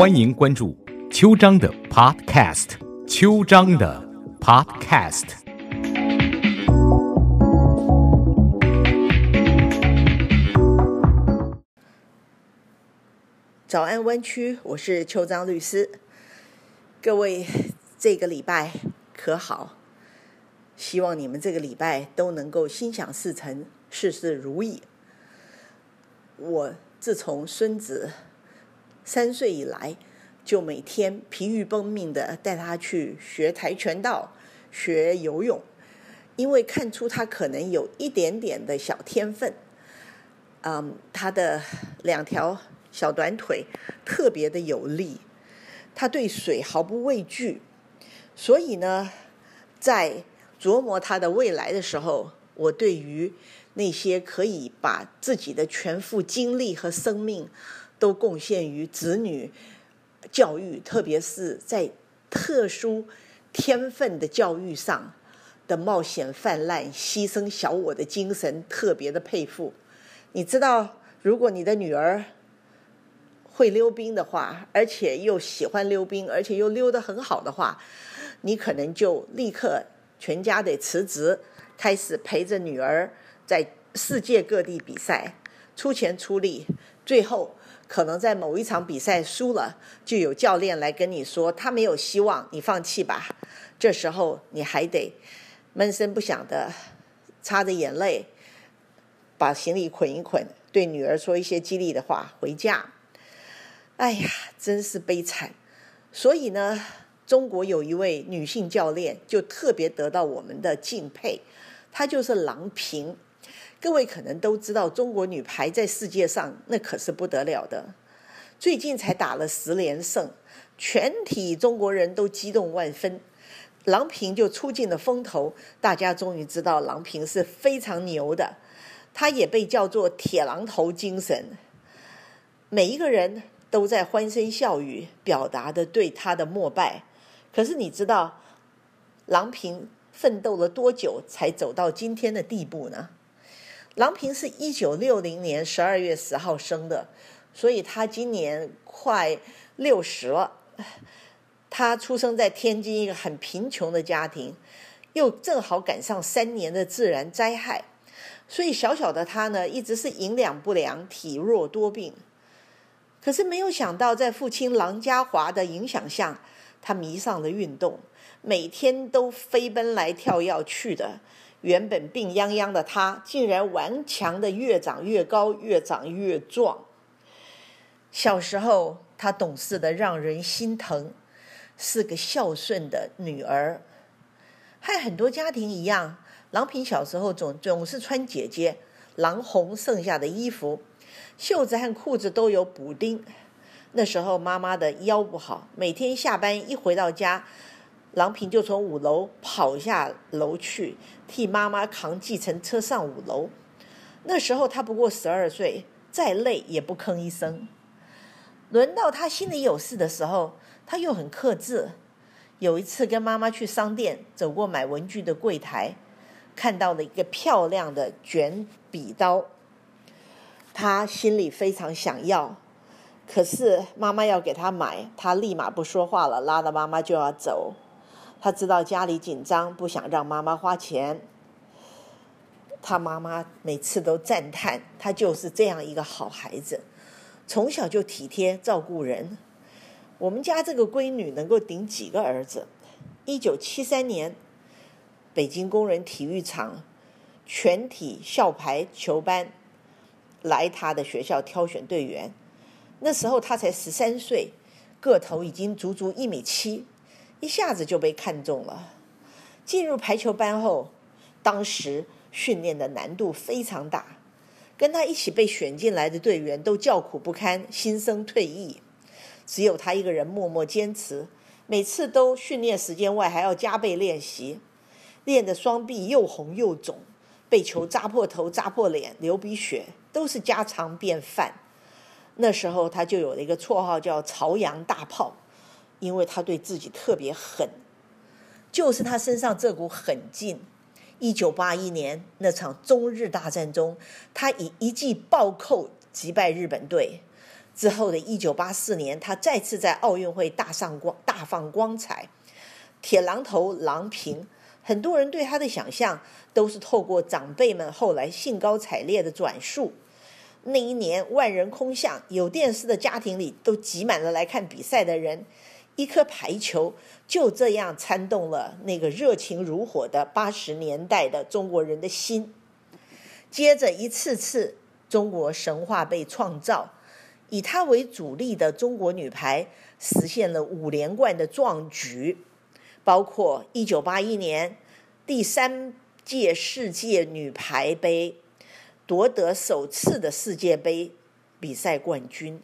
欢迎关注秋张的 Podcast，秋张的 Podcast。早安湾区，我是邱张律师。各位，这个礼拜可好？希望你们这个礼拜都能够心想事成，事事如意。我自从孙子三岁以来，就每天疲于奔命的带他去学跆拳道、学游泳，因为看出他可能有一点点的小天分。嗯，他的两条小短腿特别的有力，他对水毫不畏惧，所以呢，在琢磨他的未来的时候，我对于那些可以把自己的全副精力和生命都贡献于子女教育，特别是在特殊天分的教育上的冒险泛滥、牺牲小我的精神，特别的佩服。你知道，如果你的女儿会溜冰的话，而且又喜欢溜冰，而且又溜得很好的话，你可能就立刻全家得辞职，开始陪着女儿在世界各地比赛，出钱出力，最后可能在某一场比赛输了，就有教练来跟你说他没有希望，你放弃吧。这时候你还得闷声不响的擦着眼泪。把行李捆一捆，对女儿说一些激励的话，回家。哎呀，真是悲惨。所以呢，中国有一位女性教练就特别得到我们的敬佩，她就是郎平。各位可能都知道，中国女排在世界上那可是不得了的，最近才打了十连胜，全体中国人都激动万分。郎平就出尽了风头，大家终于知道郎平是非常牛的。他也被叫做铁榔头精神，每一个人都在欢声笑语，表达的对他的膜拜。可是你知道，郎平奋斗了多久才走到今天的地步呢？郎平是一九六零年十二月十号生的，所以他今年快六十了。他出生在天津一个很贫穷的家庭，又正好赶上三年的自然灾害。所以小小的他呢，一直是营养不良、体弱多病。可是没有想到，在父亲郎家华的影响下，他迷上了运动，每天都飞奔来跳要去的。原本病殃殃的他，竟然顽强的越长越高，越长越壮。小时候，他懂事的让人心疼，是个孝顺的女儿，和很多家庭一样。郎平小时候总总是穿姐姐郎红剩下的衣服，袖子和裤子都有补丁。那时候妈妈的腰不好，每天下班一回到家，郎平就从五楼跑下楼去替妈妈扛计程车上五楼。那时候他不过十二岁，再累也不吭一声。轮到他心里有事的时候，他又很克制。有一次跟妈妈去商店，走过买文具的柜台。看到了一个漂亮的卷笔刀，他心里非常想要，可是妈妈要给他买，他立马不说话了，拉着妈妈就要走。他知道家里紧张，不想让妈妈花钱。他妈妈每次都赞叹他就是这样一个好孩子，从小就体贴照顾人。我们家这个闺女能够顶几个儿子？一九七三年。北京工人体育场全体校排球班来他的学校挑选队员，那时候他才十三岁，个头已经足足一米七，一下子就被看中了。进入排球班后，当时训练的难度非常大，跟他一起被选进来的队员都叫苦不堪，心生退役，只有他一个人默默坚持，每次都训练时间外还要加倍练习。练的双臂又红又肿，被球扎破头、扎破脸、流鼻血，都是家常便饭。那时候他就有了一个绰号叫“朝阳大炮”，因为他对自己特别狠。就是他身上这股狠劲。一九八一年那场中日大战中，他以一记暴扣击败日本队，之后的一九八四年，他再次在奥运会大上光大放光彩。铁榔头郎平，很多人对他的想象都是透过长辈们后来兴高采烈的转述。那一年万人空巷，有电视的家庭里都挤满了来看比赛的人。一颗排球就这样参动了那个热情如火的八十年代的中国人的心。接着一次次中国神话被创造，以她为主力的中国女排实现了五连冠的壮举，包括一九八一年第三届世界女排杯夺得首次的世界杯比赛冠军。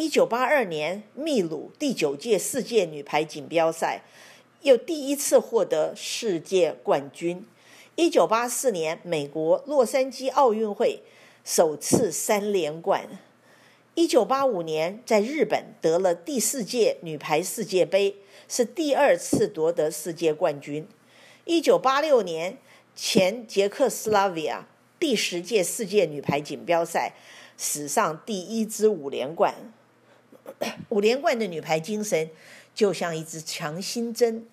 一九八二年，秘鲁第九届世界女排锦标赛又第一次获得世界冠军。一九八四年，美国洛杉矶奥运会首次三连冠。一九八五年，在日本得了第四届女排世界杯，是第二次夺得世界冠军。一九八六年，前捷克斯拉维亚第十届世界女排锦标赛史上第一支五连冠。五连冠的女排精神，就像一支强心针，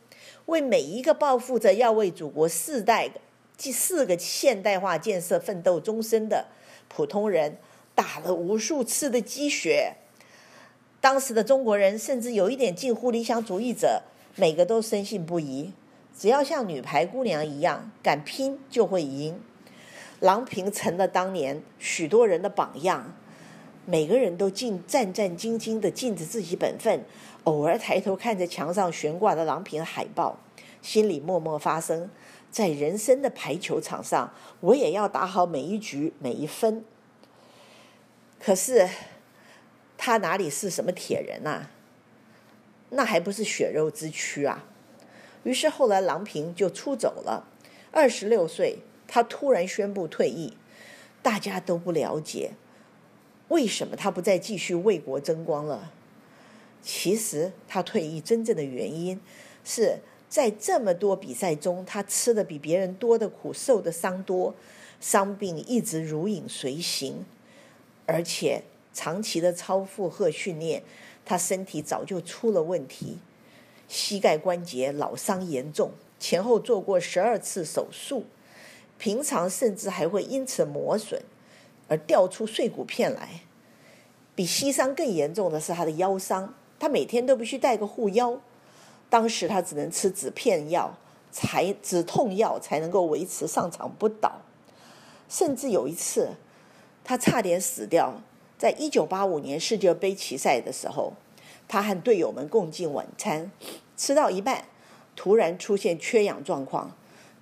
为每一个抱负着要为祖国四代、第四个现代化建设奋斗终身的普通人打了无数次的鸡血。当时的中国人，甚至有一点近乎理想主义者，每个都深信不疑：只要像女排姑娘一样敢拼，就会赢。郎平成了当年许多人的榜样。每个人都尽战战兢兢地尽着自己本分，偶尔抬头看着墙上悬挂的郎平海报，心里默默发声：在人生的排球场上，我也要打好每一局每一分。可是，他哪里是什么铁人呐？那还不是血肉之躯啊！于是后来郎平就出走了。二十六岁，他突然宣布退役，大家都不了解。为什么他不再继续为国争光了？其实他退役真正的原因，是在这么多比赛中，他吃的比别人多的苦，受的伤多，伤病一直如影随形，而且长期的超负荷训练，他身体早就出了问题，膝盖关节老伤严重，前后做过十二次手术，平常甚至还会因此磨损。而掉出碎骨片来，比膝伤更严重的是他的腰伤，他每天都必须带个护腰。当时他只能吃止片药、才止痛药才能够维持上场不倒。甚至有一次，他差点死掉。在一九八五年世界杯棋赛的时候，他和队友们共进晚餐，吃到一半，突然出现缺氧状况，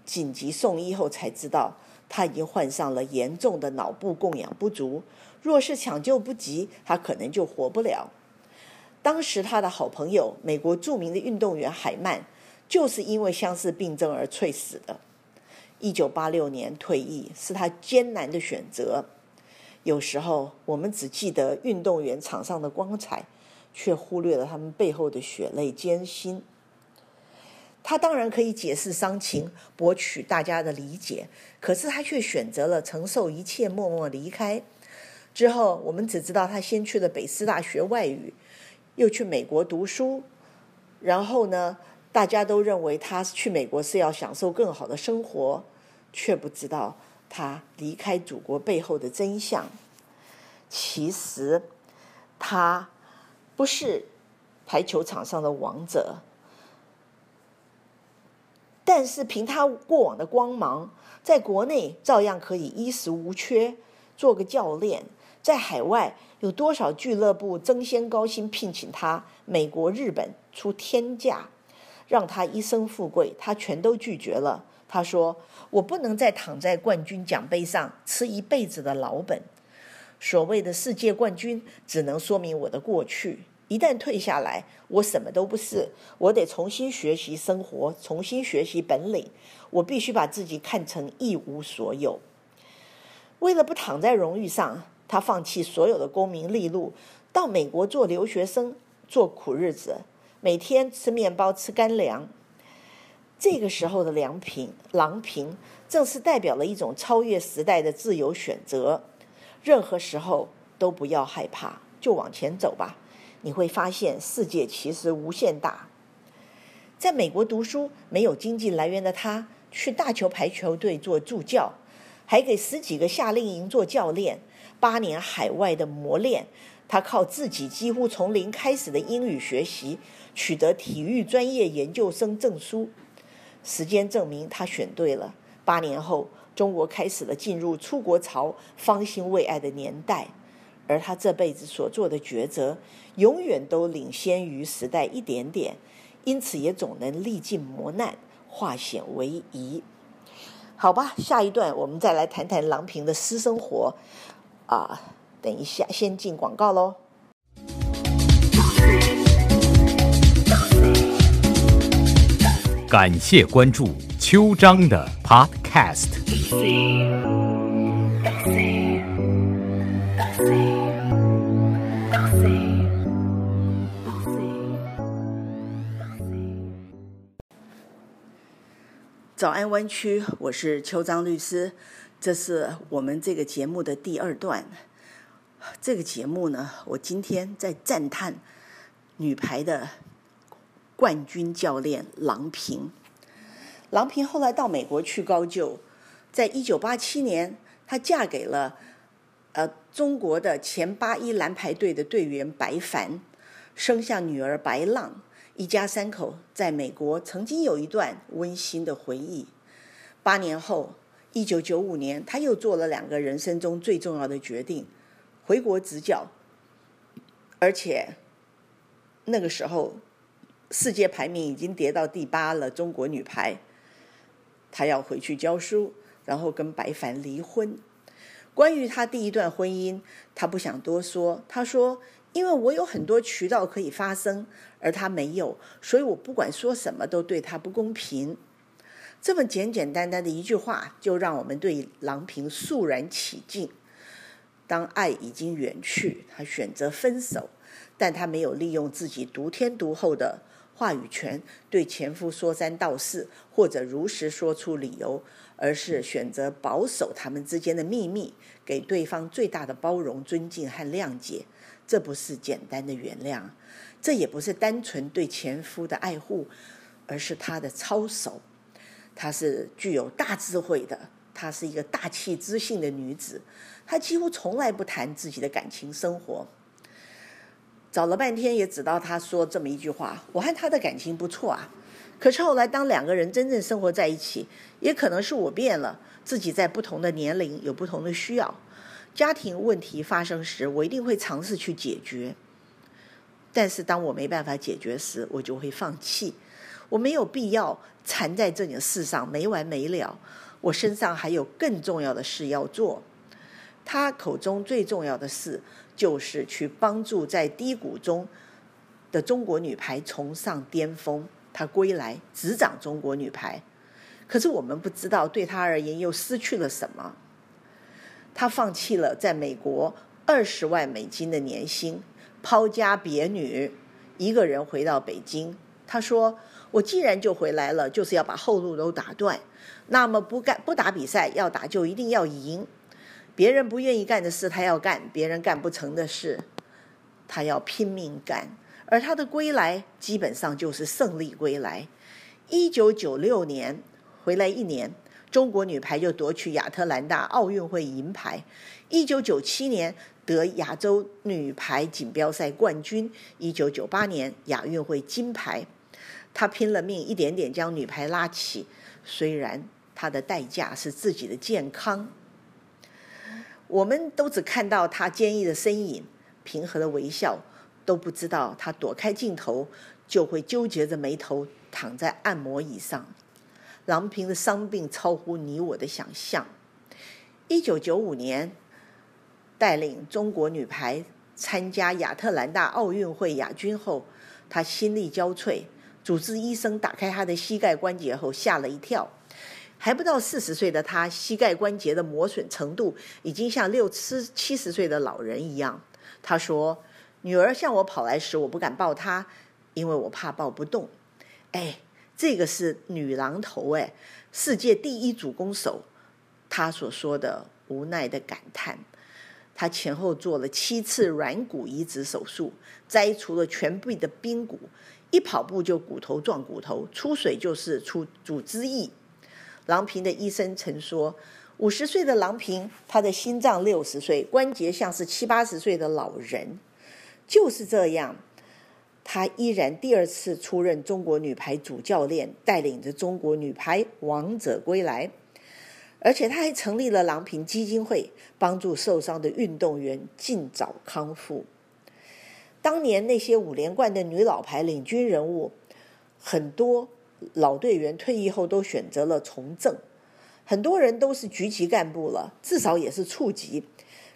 紧急送医后才知道。他已经患上了严重的脑部供氧不足，若是抢救不及，他可能就活不了。当时他的好朋友美国著名的运动员海曼，就是因为相似病症而猝死的。一九八六年退役是他艰难的选择。有时候我们只记得运动员场上的光彩，却忽略了他们背后的血泪艰辛。他当然可以解释伤情，博取大家的理解，可是他却选择了承受一切，默默离开。之后，我们只知道他先去了北师大学外语，又去美国读书。然后呢，大家都认为他去美国是要享受更好的生活，却不知道他离开祖国背后的真相。其实，他不是排球场上的王者。但是凭他过往的光芒，在国内照样可以衣食无缺，做个教练。在海外有多少俱乐部争先高薪聘请他？美国、日本出天价，让他一生富贵，他全都拒绝了。他说：“我不能再躺在冠军奖杯上吃一辈子的老本。所谓的世界冠军，只能说明我的过去。”一旦退下来，我什么都不是。我得重新学习生活，重新学习本领。我必须把自己看成一无所有。为了不躺在荣誉上，他放弃所有的功名利禄，到美国做留学生，做苦日子，每天吃面包、吃干粮。这个时候的良平、郎平，正是代表了一种超越时代的自由选择。任何时候都不要害怕。就往前走吧，你会发现世界其实无限大。在美国读书没有经济来源的他，去大球排球队做助教，还给十几个夏令营做教练。八年海外的磨练，他靠自己几乎从零开始的英语学习，取得体育专业研究生证书。时间证明他选对了。八年后，中国开始了进入出国潮、方兴未艾的年代，而他这辈子所做的抉择，永远都领先于时代一点点。因此，也总能历尽磨难，化险为夷。好吧，下一段我们再来谈谈郎平的私生活。啊，等一下，先进广告喽。感谢关注秋章的 Podcast。早安湾区，我是邱章律师，这是我们这个节目的第二段。这个节目呢，我今天在赞叹女排的冠军教练郎平。郎平后来到美国去高就，在一九八七年，她嫁给了呃中国的前八一蓝排队的队员白凡，生下女儿白浪。一家三口在美国曾经有一段温馨的回忆。八年后，一九九五年，他又做了两个人生中最重要的决定：回国执教。而且那个时候，世界排名已经跌到第八了，中国女排。他要回去教书，然后跟白凡离婚。关于他第一段婚姻，他不想多说。他说。因为我有很多渠道可以发声，而他没有，所以我不管说什么都对他不公平。这么简简单单的一句话，就让我们对郎平肃然起敬。当爱已经远去，他选择分手，但他没有利用自己独天独厚的话语权对前夫说三道四，或者如实说出理由，而是选择保守他们之间的秘密，给对方最大的包容、尊敬和谅解。这不是简单的原谅，这也不是单纯对前夫的爱护，而是他的操守。她是具有大智慧的，她是一个大气知性的女子。她几乎从来不谈自己的感情生活。找了半天也只到她说这么一句话：“我和他的感情不错啊。”可是后来当两个人真正生活在一起，也可能是我变了，自己在不同的年龄有不同的需要。家庭问题发生时，我一定会尝试去解决。但是当我没办法解决时，我就会放弃。我没有必要缠在这件事上没完没了。我身上还有更重要的事要做。他口中最重要的事，就是去帮助在低谷中的中国女排重上巅峰。他归来执掌中国女排，可是我们不知道对他而言又失去了什么。他放弃了在美国二十万美金的年薪，抛家别女，一个人回到北京。他说：“我既然就回来了，就是要把后路都打断。那么不干不打比赛，要打就一定要赢。别人不愿意干的事，他要干；别人干不成的事，他要拼命干。而他的归来，基本上就是胜利归来。一九九六年回来一年。”中国女排就夺取亚特兰大奥运会银牌，一九九七年得亚洲女排锦标赛冠军，一九九八年亚运会金牌。她拼了命，一点点将女排拉起，虽然她的代价是自己的健康。我们都只看到她坚毅的身影、平和的微笑，都不知道她躲开镜头就会纠结着眉头躺在按摩椅上。郎平的伤病超乎你我的想象。一九九五年，带领中国女排参加亚特兰大奥运会亚军后，她心力交瘁。主治医生打开她的膝盖关节后，吓了一跳。还不到四十岁的她，膝盖关节的磨损程度已经像六七七十岁的老人一样。她说：“女儿向我跑来时，我不敢抱她，因为我怕抱不动。”哎。这个是女郎头哎，世界第一主攻手，他所说的无奈的感叹。他前后做了七次软骨移植手术，摘除了全部的髌骨，一跑步就骨头撞骨头，出水就是出组织液。郎平的医生曾说，五十岁的郎平，他的心脏六十岁，关节像是七八十岁的老人。就是这样，他依然第二次出任中国女排主教练，带领着中国女排王者归来。而且他还成立了郎平基金会，帮助受伤的运动员尽早康复。当年那些五连冠的女老牌领军人物，很多老队员退役后都选择了从政，很多人都是局级干部了，至少也是处级。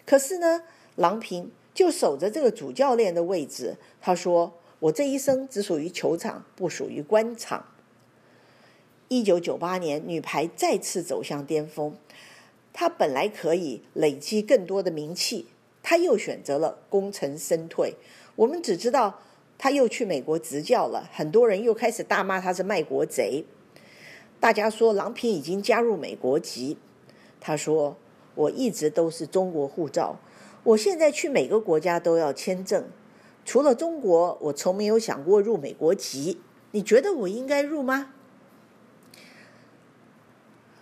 可是呢，郎平就守着这个主教练的位置。他说：“我这一生只属于球场，不属于官场。”一九九八年，女排再次走向巅峰。她本来可以累积更多的名气，她又选择了功成身退。我们只知道她又去美国执教了，很多人又开始大骂她是卖国贼。大家说郎平已经加入美国籍，她说：“我一直都是中国护照，我现在去每个国家都要签证，除了中国，我从没有想过入美国籍。你觉得我应该入吗？”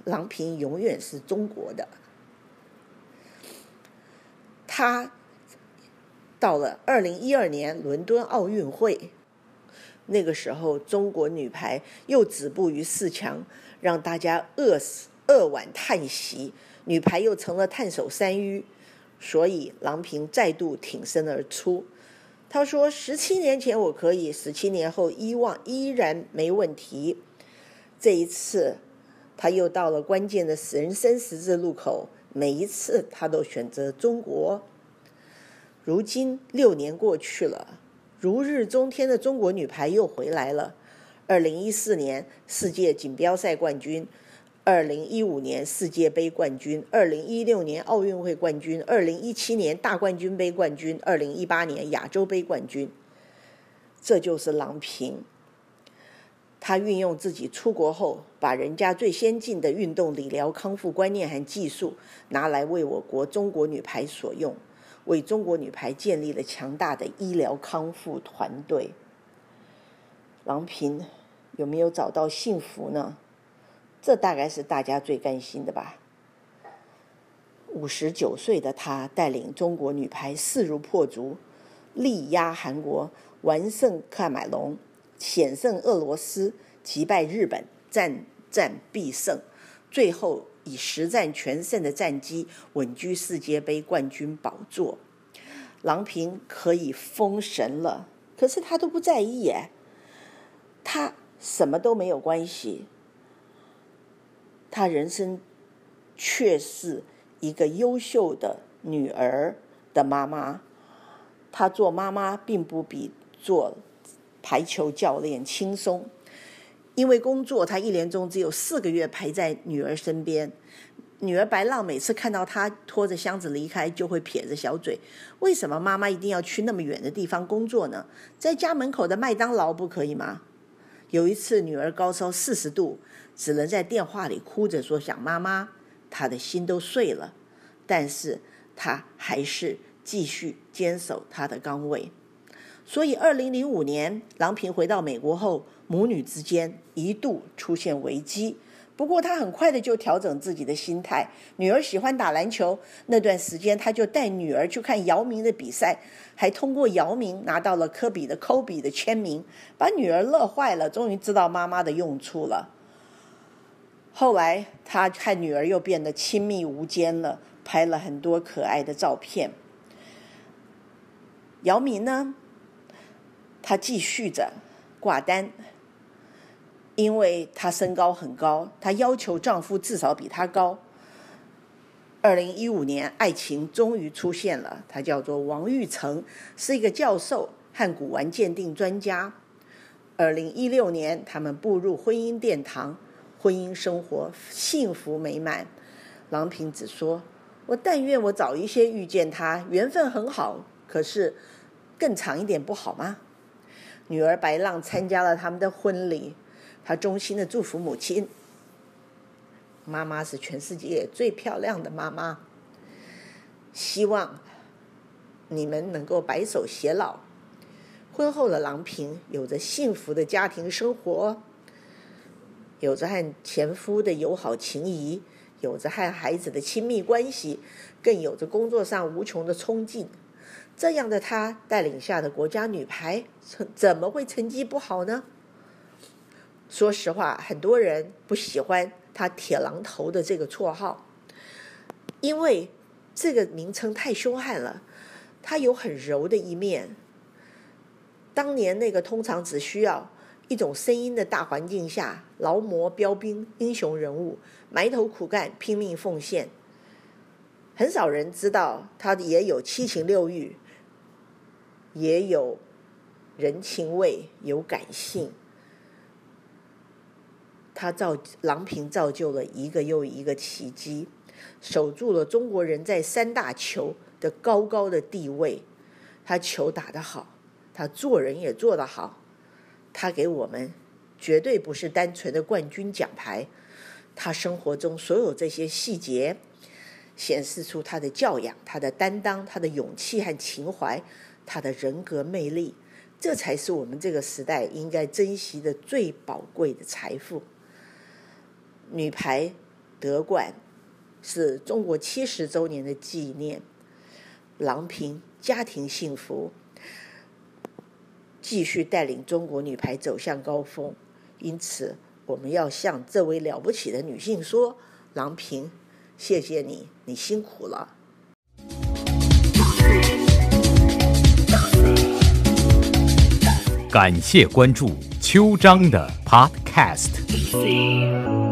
郎平永远是中国的。他到了二零一二年伦敦奥运会，那个时候中国女排又止步于四强，让大家扼死扼腕叹息。女排又成了探手山芋，所以郎平再度挺身而出。他说：“十七年前我可以，十七年后依望依然没问题。这一次。”他又到了关键的人生十字路口，每一次他都选择中国。如今六年过去了，如日中天的中国女排又回来了。二零一四年世界锦标赛冠军，二零一五年世界杯冠军，二零一六年奥运会冠军，二零一七年大冠军杯冠军，二零一八年亚洲杯冠军。这就是郎平。他运用自己出国后，把人家最先进的运动理疗康复观念和技术拿来为我国中国女排所用，为中国女排建立了强大的医疗康复团队。郎平有没有找到幸福呢？这大概是大家最甘心的吧。五十九岁的他带领中国女排势如破竹，力压韩国，完胜喀麦隆。险胜俄罗斯，击败日本，战战必胜，最后以实战全胜的战绩稳居世界杯冠军宝座。郎平可以封神了，可是他都不在意耶，他什么都没有关系。他人生却是一个优秀的女儿的妈妈。她做妈妈并不比做。排球教练轻松，因为工作，他一年中只有四个月陪在女儿身边。女儿白浪每次看到他拖着箱子离开，就会撇着小嘴：“为什么妈妈一定要去那么远的地方工作呢？在家门口的麦当劳不可以吗？”有一次，女儿高烧四十度，只能在电话里哭着说想妈妈，她的心都碎了。但是她还是继续坚守她的岗位。所以，二零零五年，郎平回到美国后，母女之间一度出现危机。不过，他很快的就调整自己的心态。女儿喜欢打篮球，那段时间，他就带女儿去看姚明的比赛，还通过姚明拿到了科比的科比的签名，把女儿乐坏了。终于知道妈妈的用处了。后来，他看女儿又变得亲密无间了，拍了很多可爱的照片。姚明呢？他继续着挂单，因为她身高很高，她要求丈夫至少比她高。二零一五年，爱情终于出现了，他叫做王玉成，是一个教授和古玩鉴定专家。二零一六年，他们步入婚姻殿堂，婚姻生活幸福美满。郎平子说：“我但愿我早一些遇见他，缘分很好，可是更长一点不好吗？”女儿白浪参加了他们的婚礼，他衷心的祝福母亲。妈妈是全世界最漂亮的妈妈。希望你们能够白首偕老。婚后的郎平有着幸福的家庭生活，有着和前夫的友好情谊，有着和孩子的亲密关系，更有着工作上无穷的冲劲。这样的她带领下的国家女排，怎怎么会成绩不好呢？说实话，很多人不喜欢他“铁榔头”的这个绰号，因为这个名称太凶悍了。他有很柔的一面。当年那个通常只需要一种声音的大环境下，劳模标兵英雄人物，埋头苦干，拼命奉献。很少人知道他也有七情六欲，也有人情味，有感性。他造郎平造就了一个又一个奇迹，守住了中国人在三大球的高高的地位。他球打得好。他做人也做得好，他给我们绝对不是单纯的冠军奖牌，他生活中所有这些细节，显示出他的教养、他的担当、他的勇气和情怀、他的人格魅力，这才是我们这个时代应该珍惜的最宝贵的财富。女排得冠是中国七十周年的纪念，郎平家庭幸福。继续带领中国女排走向高峰，因此我们要向这位了不起的女性说：“郎平，谢谢你，你辛苦了。”感谢关注秋章的 Podcast。